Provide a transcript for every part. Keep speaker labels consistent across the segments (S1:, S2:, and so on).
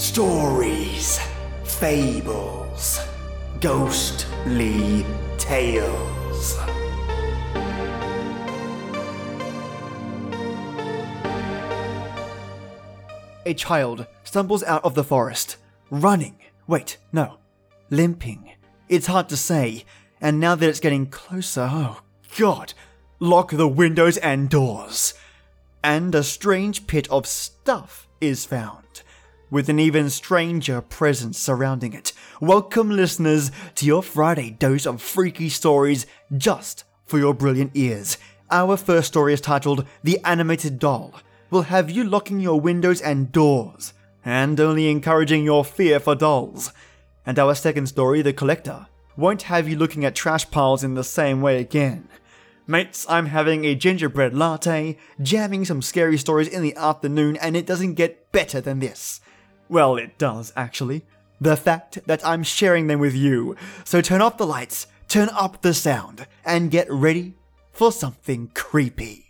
S1: Stories, fables, ghostly tales.
S2: A child stumbles out of the forest, running. Wait, no, limping. It's hard to say, and now that it's getting closer, oh god, lock the windows and doors. And a strange pit of stuff is found, with an even stranger presence surrounding it. Welcome, listeners, to your Friday dose of freaky stories just for your brilliant ears. Our first story is titled The Animated Doll. We'll have you locking your windows and doors, and only encouraging your fear for dolls. And our second story, The Collector, won't have you looking at trash piles in the same way again. Mates, I'm having a gingerbread latte, jamming some scary stories in the afternoon, and it doesn't get better than this. Well, it does, actually. The fact that I'm sharing them with you. So turn off the lights, turn up the sound, and get ready for something creepy.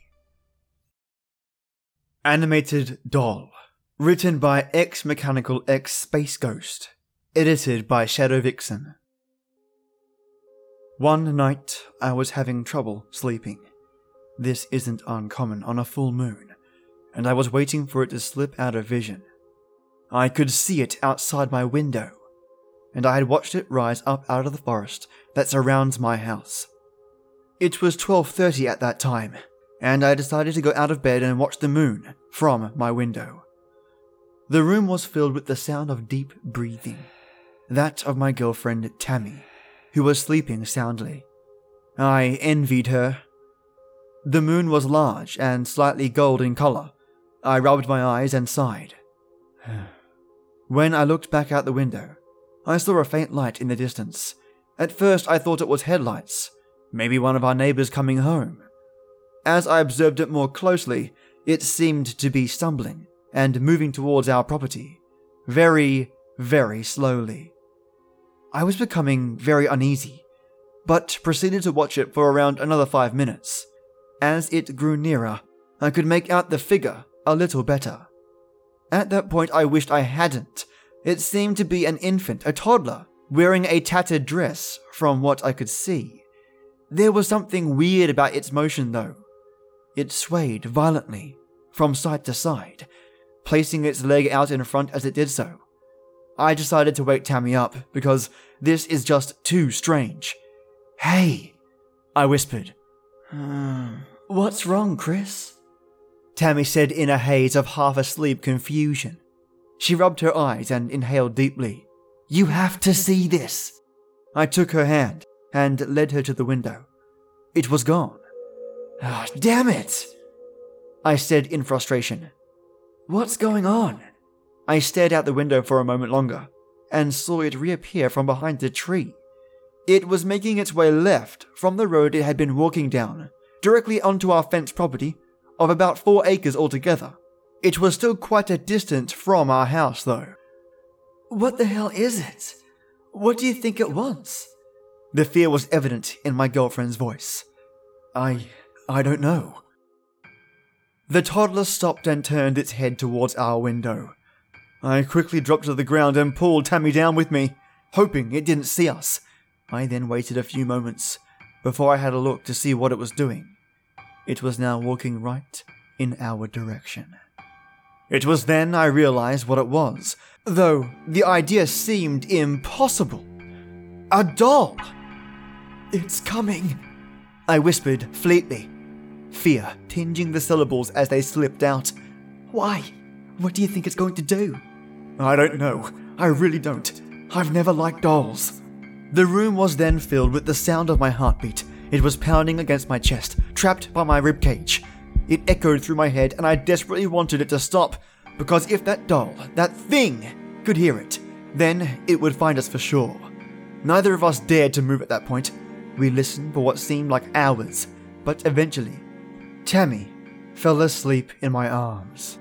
S2: Animated Doll. Written by X Mechanical X Space Ghost. Edited by Shadow Vixen. One night I was having trouble sleeping. This isn't uncommon on a full moon, and I was waiting for it to slip out of vision. I could see it outside my window, and I had watched it rise up out of the forest that surrounds my house. It was 12:30 at that time, and I decided to go out of bed and watch the moon from my window. The room was filled with the sound of deep breathing, that of my girlfriend Tammy, who was sleeping soundly. I envied her. The moon was large and slightly gold in color. I rubbed my eyes and sighed. When I looked back out the window, I saw a faint light in the distance. At first, I thought it was headlights, maybe one of our neighbors coming home. As I observed it more closely, it seemed to be stumbling and moving towards our property, very, very slowly. I was becoming very uneasy, but proceeded to watch it for around another five minutes. As it grew nearer, I could make out the figure a little better. At that point, I wished I hadn't. It seemed to be an infant, a toddler, wearing a tattered dress, from what I could see. There was something weird about its motion, though. It swayed violently, from side to side, placing its leg out in front as it did so. I decided to wake Tammy up because this is just too strange. Hey, I whispered. "Hmm, What's wrong, Chris? Tammy said in a haze of half asleep confusion. She rubbed her eyes and inhaled deeply. You have to see this. I took her hand and led her to the window. It was gone. Ah, damn it! I said in frustration. What's going on? I stared out the window for a moment longer and saw it reappear from behind the tree. It was making its way left from the road it had been walking down, directly onto our fenced property of about four acres altogether. It was still quite a distance from our house, though. What the hell is it? What do you think it wants? The fear was evident in my girlfriend's voice. I. I don't know. The toddler stopped and turned its head towards our window. I quickly dropped to the ground and pulled Tammy down with me, hoping it didn't see us. I then waited a few moments before I had a look to see what it was doing. It was now walking right in our direction. It was then I realized what it was, though the idea seemed impossible. A doll! It's coming, I whispered fleetly, fear tinging the syllables as they slipped out. Why? What do you think it's going to do? I don't know. I really don't. I've never liked dolls. The room was then filled with the sound of my heartbeat. It was pounding against my chest, trapped by my ribcage. It echoed through my head, and I desperately wanted it to stop, because if that doll, that thing, could hear it, then it would find us for sure. Neither of us dared to move at that point. We listened for what seemed like hours, but eventually, Tammy fell asleep in my arms,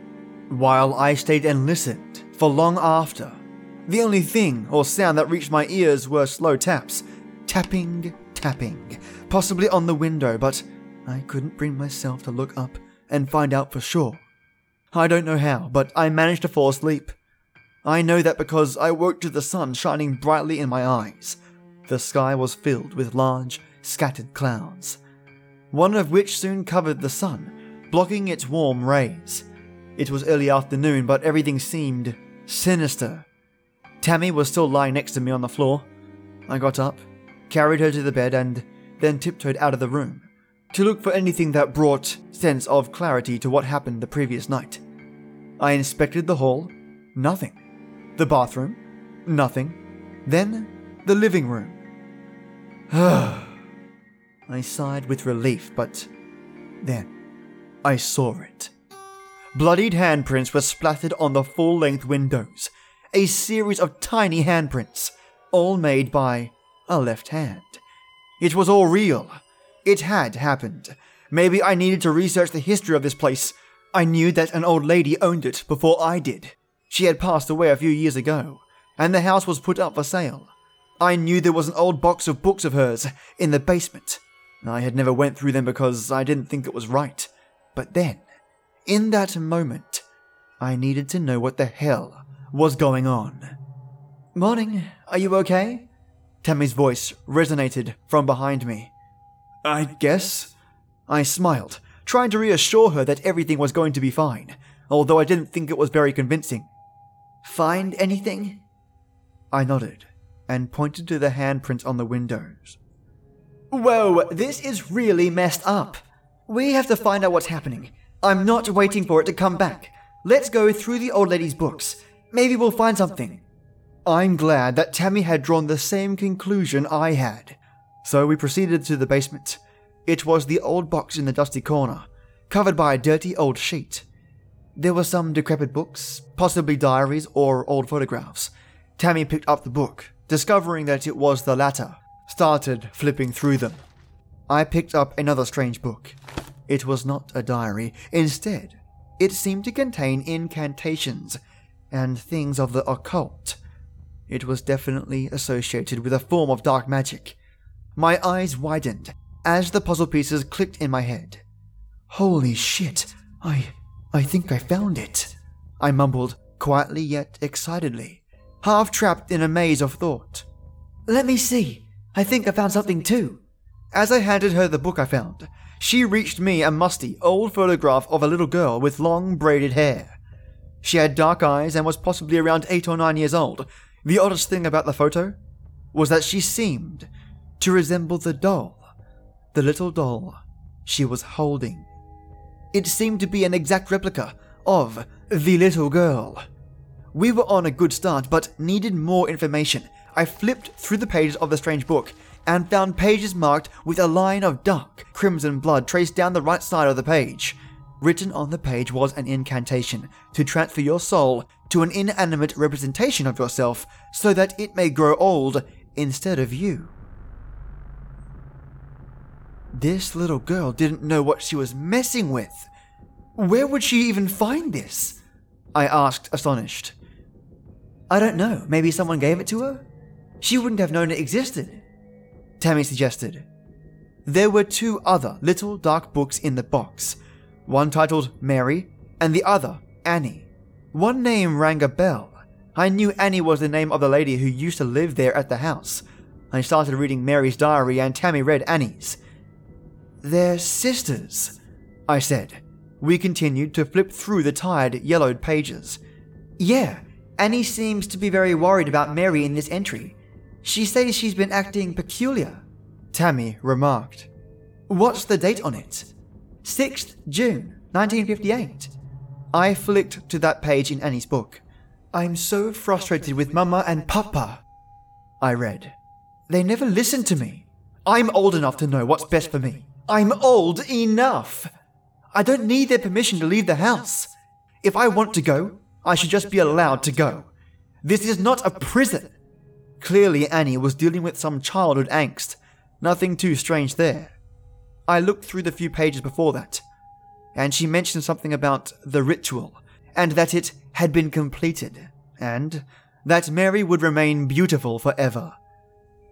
S2: while I stayed and listened for long after. The only thing or sound that reached my ears were slow taps. Tapping, tapping. Possibly on the window, but I couldn't bring myself to look up and find out for sure. I don't know how, but I managed to fall asleep. I know that because I woke to the sun shining brightly in my eyes. The sky was filled with large, scattered clouds, one of which soon covered the sun, blocking its warm rays. It was early afternoon, but everything seemed sinister. Tammy was still lying next to me on the floor. I got up, carried her to the bed, and then tiptoed out of the room to look for anything that brought sense of clarity to what happened the previous night. I inspected the hall, nothing. The bathroom, nothing. Then the living room. I sighed with relief, but then I saw it. Bloodied handprints were splattered on the full length windows, a series of tiny handprints, all made by a left hand. It was all real. It had happened. Maybe I needed to research the history of this place. I knew that an old lady owned it before I did. She had passed away a few years ago, and the house was put up for sale. I knew there was an old box of books of hers in the basement. I had never went through them because I didn't think it was right. But then, in that moment, I needed to know what the hell was going on. Morning, are you okay? Tammy's voice resonated from behind me. I guess. I smiled, trying to reassure her that everything was going to be fine, although I didn't think it was very convincing. Find anything? I nodded and pointed to the handprints on the windows. Whoa, this is really messed up. We have to find out what's happening. I'm not waiting for it to come back. Let's go through the old lady's books. Maybe we'll find something. I'm glad that Tammy had drawn the same conclusion I had. So we proceeded to the basement. It was the old box in the dusty corner, covered by a dirty old sheet. There were some decrepit books, possibly diaries or old photographs. Tammy picked up the book, discovering that it was the latter, started flipping through them. I picked up another strange book. It was not a diary. Instead, it seemed to contain incantations and things of the occult. It was definitely associated with a form of dark magic. My eyes widened as the puzzle pieces clicked in my head. Holy shit, I. I think I found it. I mumbled, quietly yet excitedly, half trapped in a maze of thought. Let me see. I think I found something too. As I handed her the book I found, she reached me a musty, old photograph of a little girl with long braided hair. She had dark eyes and was possibly around eight or nine years old. The oddest thing about the photo was that she seemed to resemble the doll, the little doll she was holding. It seemed to be an exact replica of the little girl. We were on a good start, but needed more information. I flipped through the pages of the strange book and found pages marked with a line of dark crimson blood traced down the right side of the page. Written on the page was an incantation to transfer your soul to an inanimate representation of yourself so that it may grow old instead of you. This little girl didn't know what she was messing with. Where would she even find this? I asked, astonished. I don't know. Maybe someone gave it to her? She wouldn't have known it existed. Tammy suggested. There were two other little dark books in the box, one titled Mary and the other Annie. One name rang a bell. I knew Annie was the name of the lady who used to live there at the house. I started reading Mary's diary and Tammy read Annie's. They're sisters, I said. We continued to flip through the tired, yellowed pages. Yeah, Annie seems to be very worried about Mary in this entry. She says she's been acting peculiar, Tammy remarked. What's the date on it? 6th June, 1958. I flicked to that page in Annie's book. I'm so frustrated with Mama and Papa, I read. They never listen to me. I'm old enough to know what's best for me. I'm old enough. I don't need their permission to leave the house. If I want to go, I should just be allowed to go. This is not a prison. Clearly, Annie was dealing with some childhood angst. Nothing too strange there. I looked through the few pages before that, and she mentioned something about the ritual, and that it had been completed, and that Mary would remain beautiful forever.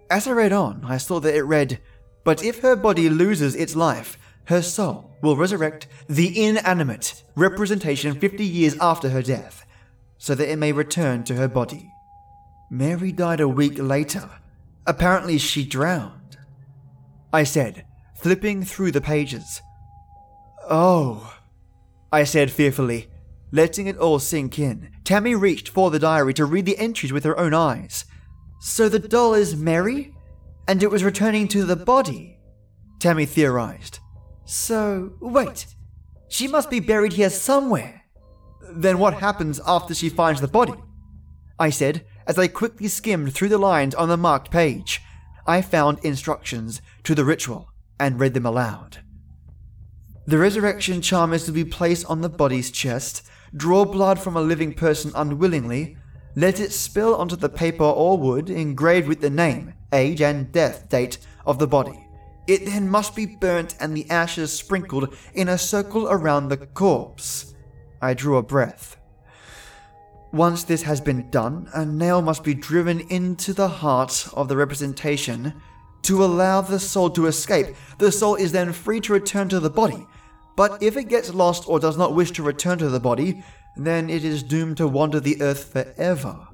S2: As I read on, I saw that it read, but if her body loses its life, her soul will resurrect the inanimate representation 50 years after her death. so that it may return to her body. Mary died a week later. Apparently, she drowned. I said, flipping through the pages. Oh, I said fearfully, letting it all sink in. Tammy reached for the diary to read the entries with her own eyes. So the doll is Mary? And it was returning to the body? Tammy theorized. So, wait. She must be buried here somewhere. Then what happens after she finds the body? I said, as I quickly skimmed through the lines on the marked page. I found instructions to the ritual and read them aloud. The resurrection charm is to be placed on the body's chest, draw blood from a living person unwillingly, let it spill onto the paper or wood engraved with the name, age, and death date of the body. It then must be burnt and the ashes sprinkled in a circle around the corpse. I drew a breath. Once this has been done, a nail must be driven into the heart of the representation to allow the soul to escape. The soul is then free to return to the body, but if it gets lost or does not wish to return to the body, then it is doomed to wander the earth forever.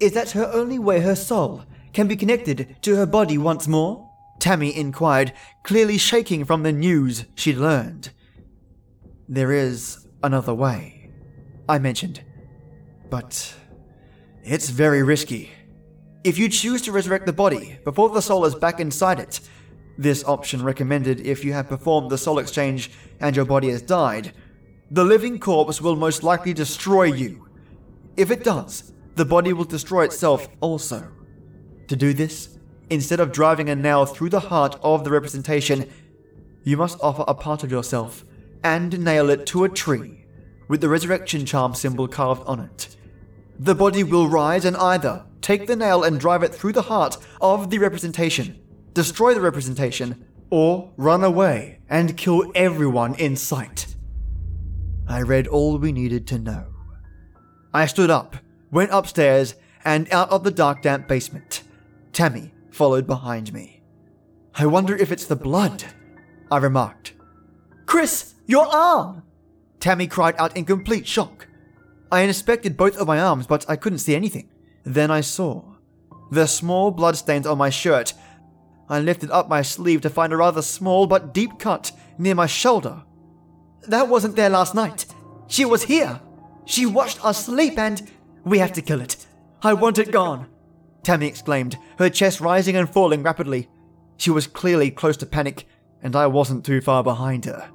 S2: Is that her only way her soul can be connected to her body once more? Tammy inquired, clearly shaking from the news she'd learned. There is another way, I mentioned. But it's very risky. If you choose to resurrect the body before the soul is back inside it, this option recommended if you have performed the soul exchange and your body has died. The living corpse will most likely destroy you. If it does, the body will destroy itself also. To do this, instead of driving a nail through the heart of the representation, you must offer a part of yourself and nail it to a tree with the resurrection charm symbol carved on it. The body will rise and either take the nail and drive it through the heart of the representation destroy the representation, or run away and kill everyone in sight. I read all we needed to know. I stood up, went upstairs, and out of the dark, damp basement. Tammy followed behind me. I wonder if it's the blood, I remarked. Chris, your arm! Tammy cried out in complete shock. I inspected both of my arms, but I couldn't see anything. Then I saw. The small bloodstains on my shirt I lifted up my sleeve to find a rather small but deep cut near my shoulder. That wasn't there last night. She was here. She watched us sleep and. We have to kill it. I want it gone. Tammy exclaimed, her chest rising and falling rapidly. She was clearly close to panic, and I wasn't too far behind her.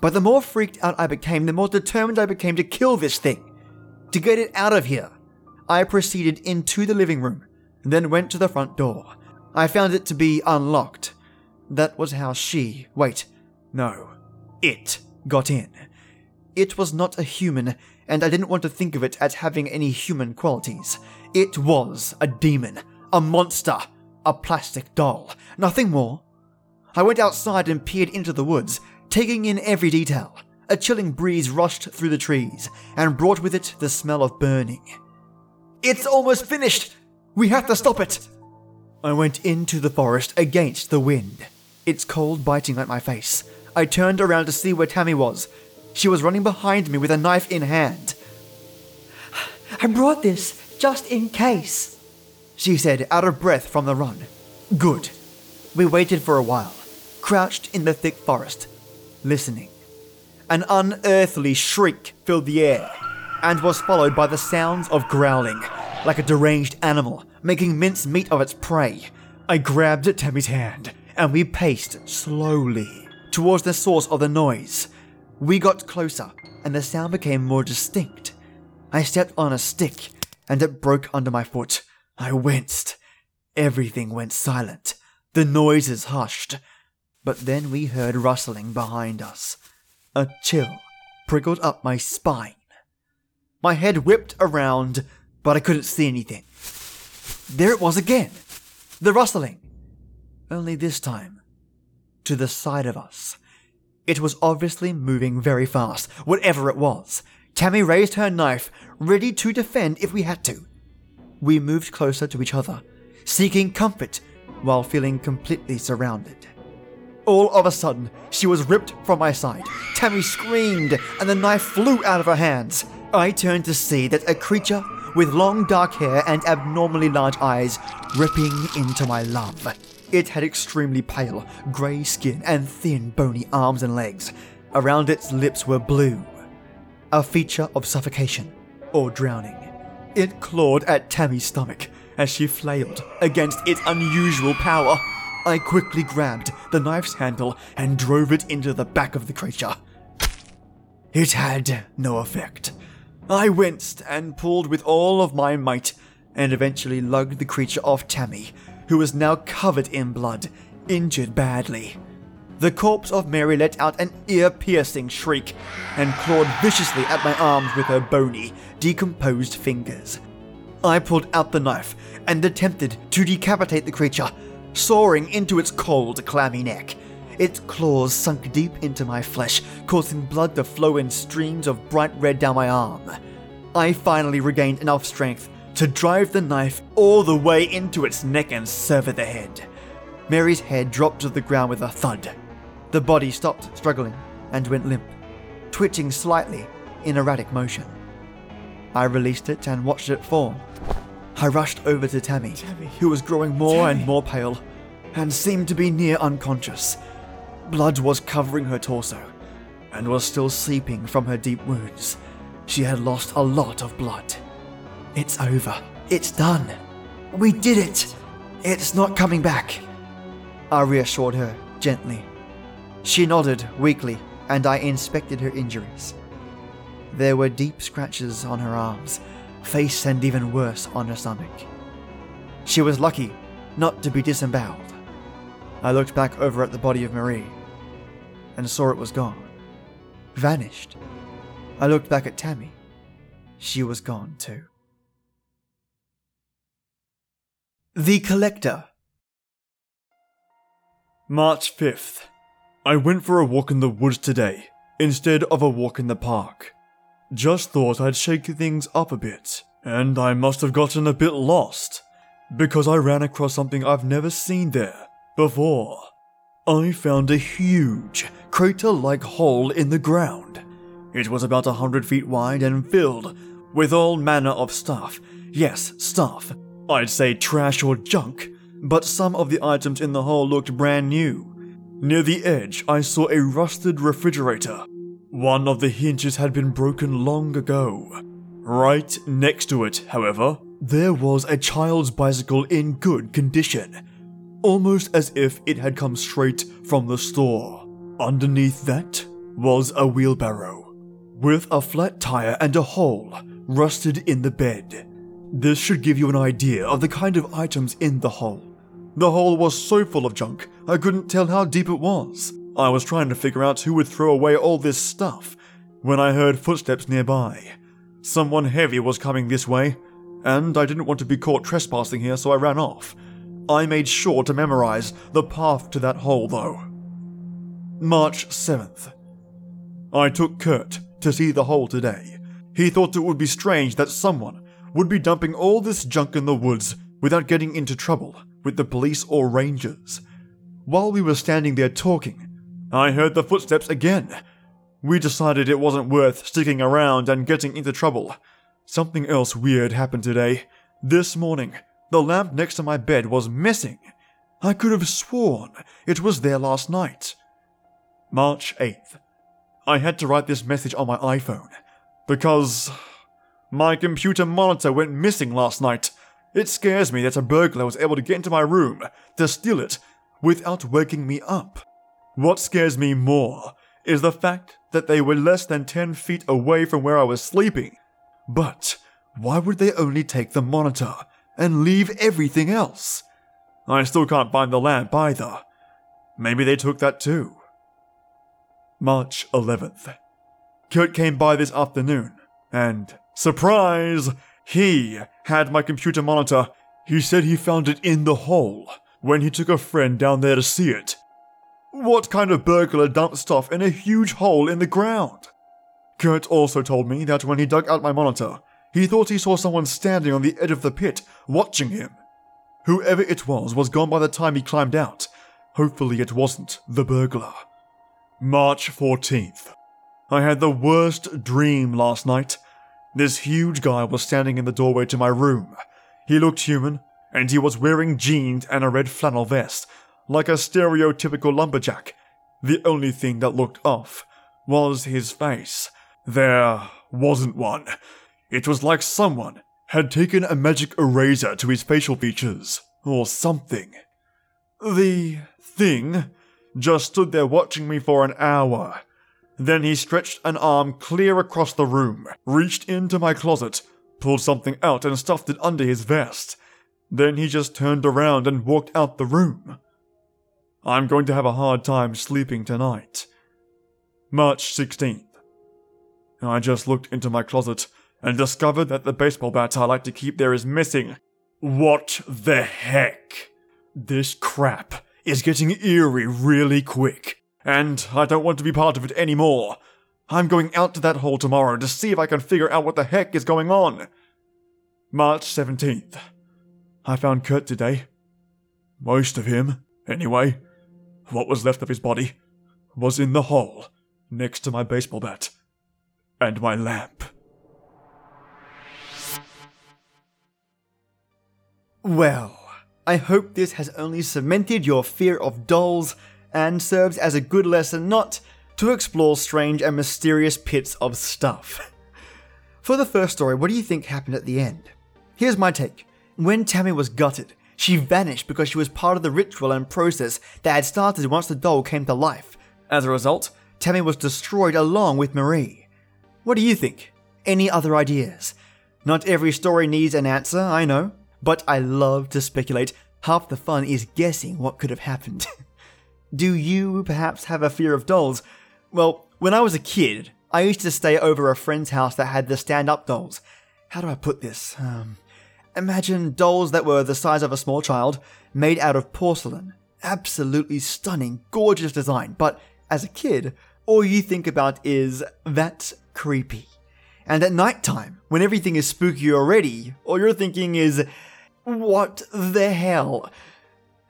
S2: But the more freaked out I became, the more determined I became to kill this thing, to get it out of here. I proceeded into the living room, and then went to the front door. I found it to be unlocked. That was how she, wait, no, it got in. It was not a human, and I didn't want to think of it as having any human qualities. It was a demon, a monster, a plastic doll, nothing more. I went outside and peered into the woods, taking in every detail. A chilling breeze rushed through the trees and brought with it the smell of burning. It's almost finished! We have to stop it! I went into the forest against the wind. Its cold biting at my face. I turned around to see where Tammy was. She was running behind me with a knife in hand. I brought this just in case, she said, out of breath from the run. Good. We waited for a while, crouched in the thick forest, listening. An unearthly shriek filled the air and was followed by the sounds of growling, like a deranged animal making mincemeat of its prey. I grabbed at Tammy's hand, and we paced slowly towards the source of the noise. We got closer, and the sound became more distinct. I stepped on a stick, and it broke under my foot. I winced. Everything went silent. The noises hushed. But then we heard rustling behind us. A chill prickled up my spine. My head whipped around, but I couldn't see anything. There it was again. The rustling. Only this time, to the side of us. It was obviously moving very fast, whatever it was. Tammy raised her knife, ready to defend if we had to. We moved closer to each other, seeking comfort while feeling completely surrounded. All of a sudden, she was ripped from my side. Tammy screamed, and the knife flew out of her hands. I turned to see that a creature with long dark hair and abnormally large eyes ripping into my love. It had extremely pale, grey skin and thin, bony arms and legs. Around its lips were blue, a feature of suffocation or drowning. It clawed at Tammy's stomach as she flailed against its unusual power. I quickly grabbed the knife's handle and drove it into the back of the creature. It had no effect. I winced and pulled with all of my might and eventually lugged the creature off Tammy, who was now covered in blood, injured badly. The corpse of Mary let out an ear piercing shriek and clawed viciously at my arms with her bony, decomposed fingers. I pulled out the knife and attempted to decapitate the creature, soaring into its cold, clammy neck. Its claws sunk deep into my flesh, causing blood to flow in streams of bright red down my arm. I finally regained enough strength to drive the knife all the way into its neck and sever the head. Mary's head dropped to the ground with a thud. The body stopped struggling and went limp, twitching slightly in erratic motion. I released it and watched it fall. I rushed over to Tammy,
S1: Tammy.
S2: who was growing more and more pale and seemed to be near unconscious. Blood was covering her torso and was still seeping from her deep wounds. She had lost a lot of blood. It's over. It's done. We did it. It's not coming back. I reassured her gently. She nodded weakly, and I inspected her injuries. There were deep scratches on her arms, face, and even worse on her stomach. She was lucky not to be disemboweled. I looked back over at the body of Marie and saw it was gone. Vanished. I looked back at Tammy. She was gone too. The Collector.
S3: March 5th. I went for a walk in the woods today, instead of a walk in the park. Just thought I'd shake things up a bit, and I must have gotten a bit lost, because I ran across something I've never seen there before. I found a huge, crater like hole in the ground. It was about a hundred feet wide and filled with all manner of stuff. Yes, stuff. I'd say trash or junk, but some of the items in the hole looked brand new. Near the edge, I saw a rusted refrigerator. One of the hinges had been broken long ago. Right next to it, however, there was a child's bicycle in good condition, almost as if it had come straight from the store. Underneath that was a wheelbarrow, with a flat tire and a hole rusted in the bed. This should give you an idea of the kind of items in the hole. The hole was so full of junk, I couldn't tell how deep it was. I was trying to figure out who would throw away all this stuff when I heard footsteps nearby. Someone heavy was coming this way, and I didn't want to be caught trespassing here, so I ran off. I made sure to memorize the path to that hole, though. March 7th. I took Kurt to see the hole today. He thought it would be strange that someone would be dumping all this junk in the woods without getting into trouble with the police or rangers. While we were standing there talking, I heard the footsteps again. We decided it wasn't worth sticking around and getting into trouble. Something else weird happened today. This morning, the lamp next to my bed was missing. I could have sworn it was there last night. March 8th. I had to write this message on my iPhone because my computer monitor went missing last night. It scares me that a burglar was able to get into my room to steal it without waking me up. What scares me more is the fact that they were less than 10 feet away from where I was sleeping. But why would they only take the monitor and leave everything else? I still can't find the lamp either. Maybe they took that too. March 11th. Kurt came by this afternoon, and surprise! He had my computer monitor. He said he found it in the hole when he took a friend down there to see it. What kind of burglar dumps stuff in a huge hole in the ground? Kurt also told me that when he dug out my monitor, he thought he saw someone standing on the edge of the pit watching him. Whoever it was was gone by the time he climbed out. Hopefully, it wasn't the burglar. March 14th. I had the worst dream last night. This huge guy was standing in the doorway to my room. He looked human, and he was wearing jeans and a red flannel vest, like a stereotypical lumberjack. The only thing that looked off was his face. There wasn't one. It was like someone had taken a magic eraser to his facial features, or something. The thing just stood there watching me for an hour. Then he stretched an arm clear across the room, reached into my closet, pulled something out and stuffed it under his vest. Then he just turned around and walked out the room. I'm going to have a hard time sleeping tonight. March 16th. I just looked into my closet and discovered that the baseball bat I like to keep there is missing. What the heck? This crap is getting eerie really quick, and I don't want to be part of it anymore. I'm going out to that hole tomorrow to see if I can figure out what the heck is going on. March 17th. I found Kurt today. Most of him, anyway. What was left of his body was in the hole next to my baseball bat and my lamp.
S2: Well, I hope this has only cemented your fear of dolls and serves as a good lesson not to explore strange and mysterious pits of stuff. For the first story, what do you think happened at the end? Here's my take. When Tammy was gutted, she vanished because she was part of the ritual and process that had started once the doll came to life. As a result, Tammy was destroyed along with Marie. What do you think? Any other ideas? Not every story needs an answer, I know, but I love to speculate. Half the fun is guessing what could have happened. do you perhaps have a fear of dolls? Well, when I was a kid, I used to stay over a friend's house that had the stand up dolls. How do I put this? Um, imagine dolls that were the size of a small child, made out of porcelain. Absolutely stunning, gorgeous design, but as a kid, all you think about is that's creepy. And at night time, when everything is spooky already, all you're thinking is, what the hell?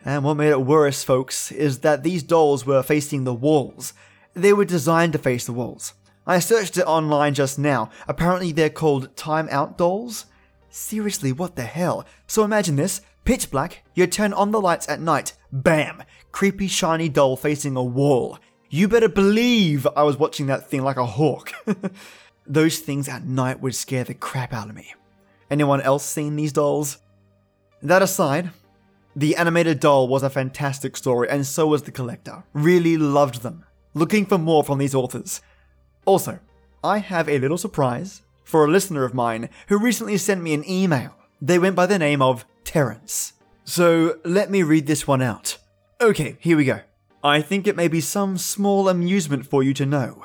S2: And what made it worse, folks, is that these dolls were facing the walls. They were designed to face the walls. I searched it online just now. Apparently, they're called time out dolls. Seriously, what the hell? So imagine this pitch black, you turn on the lights at night, bam! Creepy, shiny doll facing a wall. You better believe I was watching that thing like a hawk. Those things at night would scare the crap out of me. Anyone else seen these dolls? That aside, the animated doll was a fantastic story, and so was the collector. Really loved them. Looking for more from these authors. Also, I have a little surprise for a listener of mine who recently sent me an email. They went by the name of Terence. So let me read this one out. Okay, here we go. I think it may be some small amusement for you to know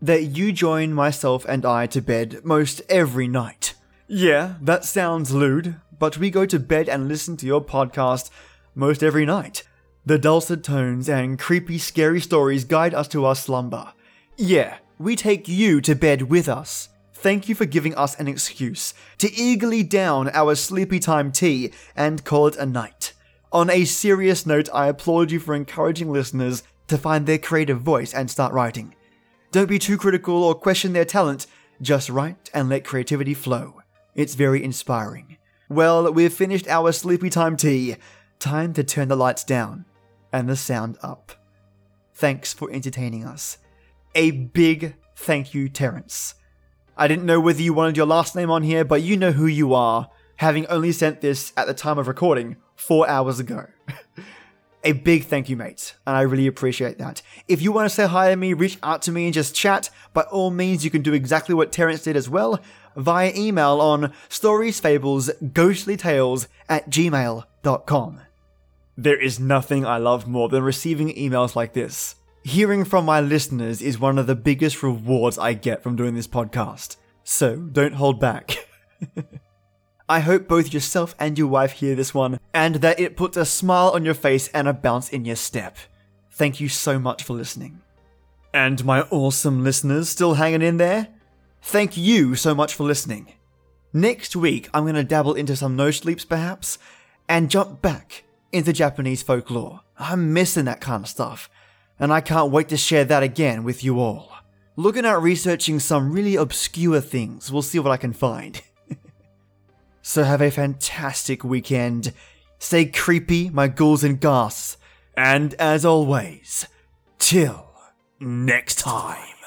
S2: that you join myself and I to bed most every night. Yeah, that sounds lewd, but we go to bed and listen to your podcast most every night. The dulcet tones and creepy, scary stories guide us to our slumber. Yeah, we take you to bed with us. Thank you for giving us an excuse to eagerly down our sleepy time tea and call it a night. On a serious note, I applaud you for encouraging listeners to find their creative voice and start writing. Don't be too critical or question their talent, just write and let creativity flow. It's very inspiring. Well, we've finished our sleepy time tea. Time to turn the lights down and the sound up. Thanks for entertaining us. A big thank you, Terence. I didn't know whether you wanted your last name on here, but you know who you are, having only sent this at the time of recording four hours ago. a big thank you, mate, and I really appreciate that. If you want to say hi to me, reach out to me and just chat, by all means, you can do exactly what Terence did as well via email on storiesfablesghostlytales at gmail.com. There is nothing I love more than receiving emails like this. Hearing from my listeners is one of the biggest rewards I get from doing this podcast. So don't hold back. I hope both yourself and your wife hear this one, and that it puts a smile on your face and a bounce in your step. Thank you so much for listening. And my awesome listeners still hanging in there? Thank you so much for listening. Next week, I'm going to dabble into some no sleeps perhaps, and jump back into Japanese folklore. I'm missing that kind of stuff, and I can't wait to share that again with you all. Looking at researching some really obscure things, we'll see what I can find. so, have a fantastic weekend. Stay creepy, my ghouls and ghasts. And as always, till next time.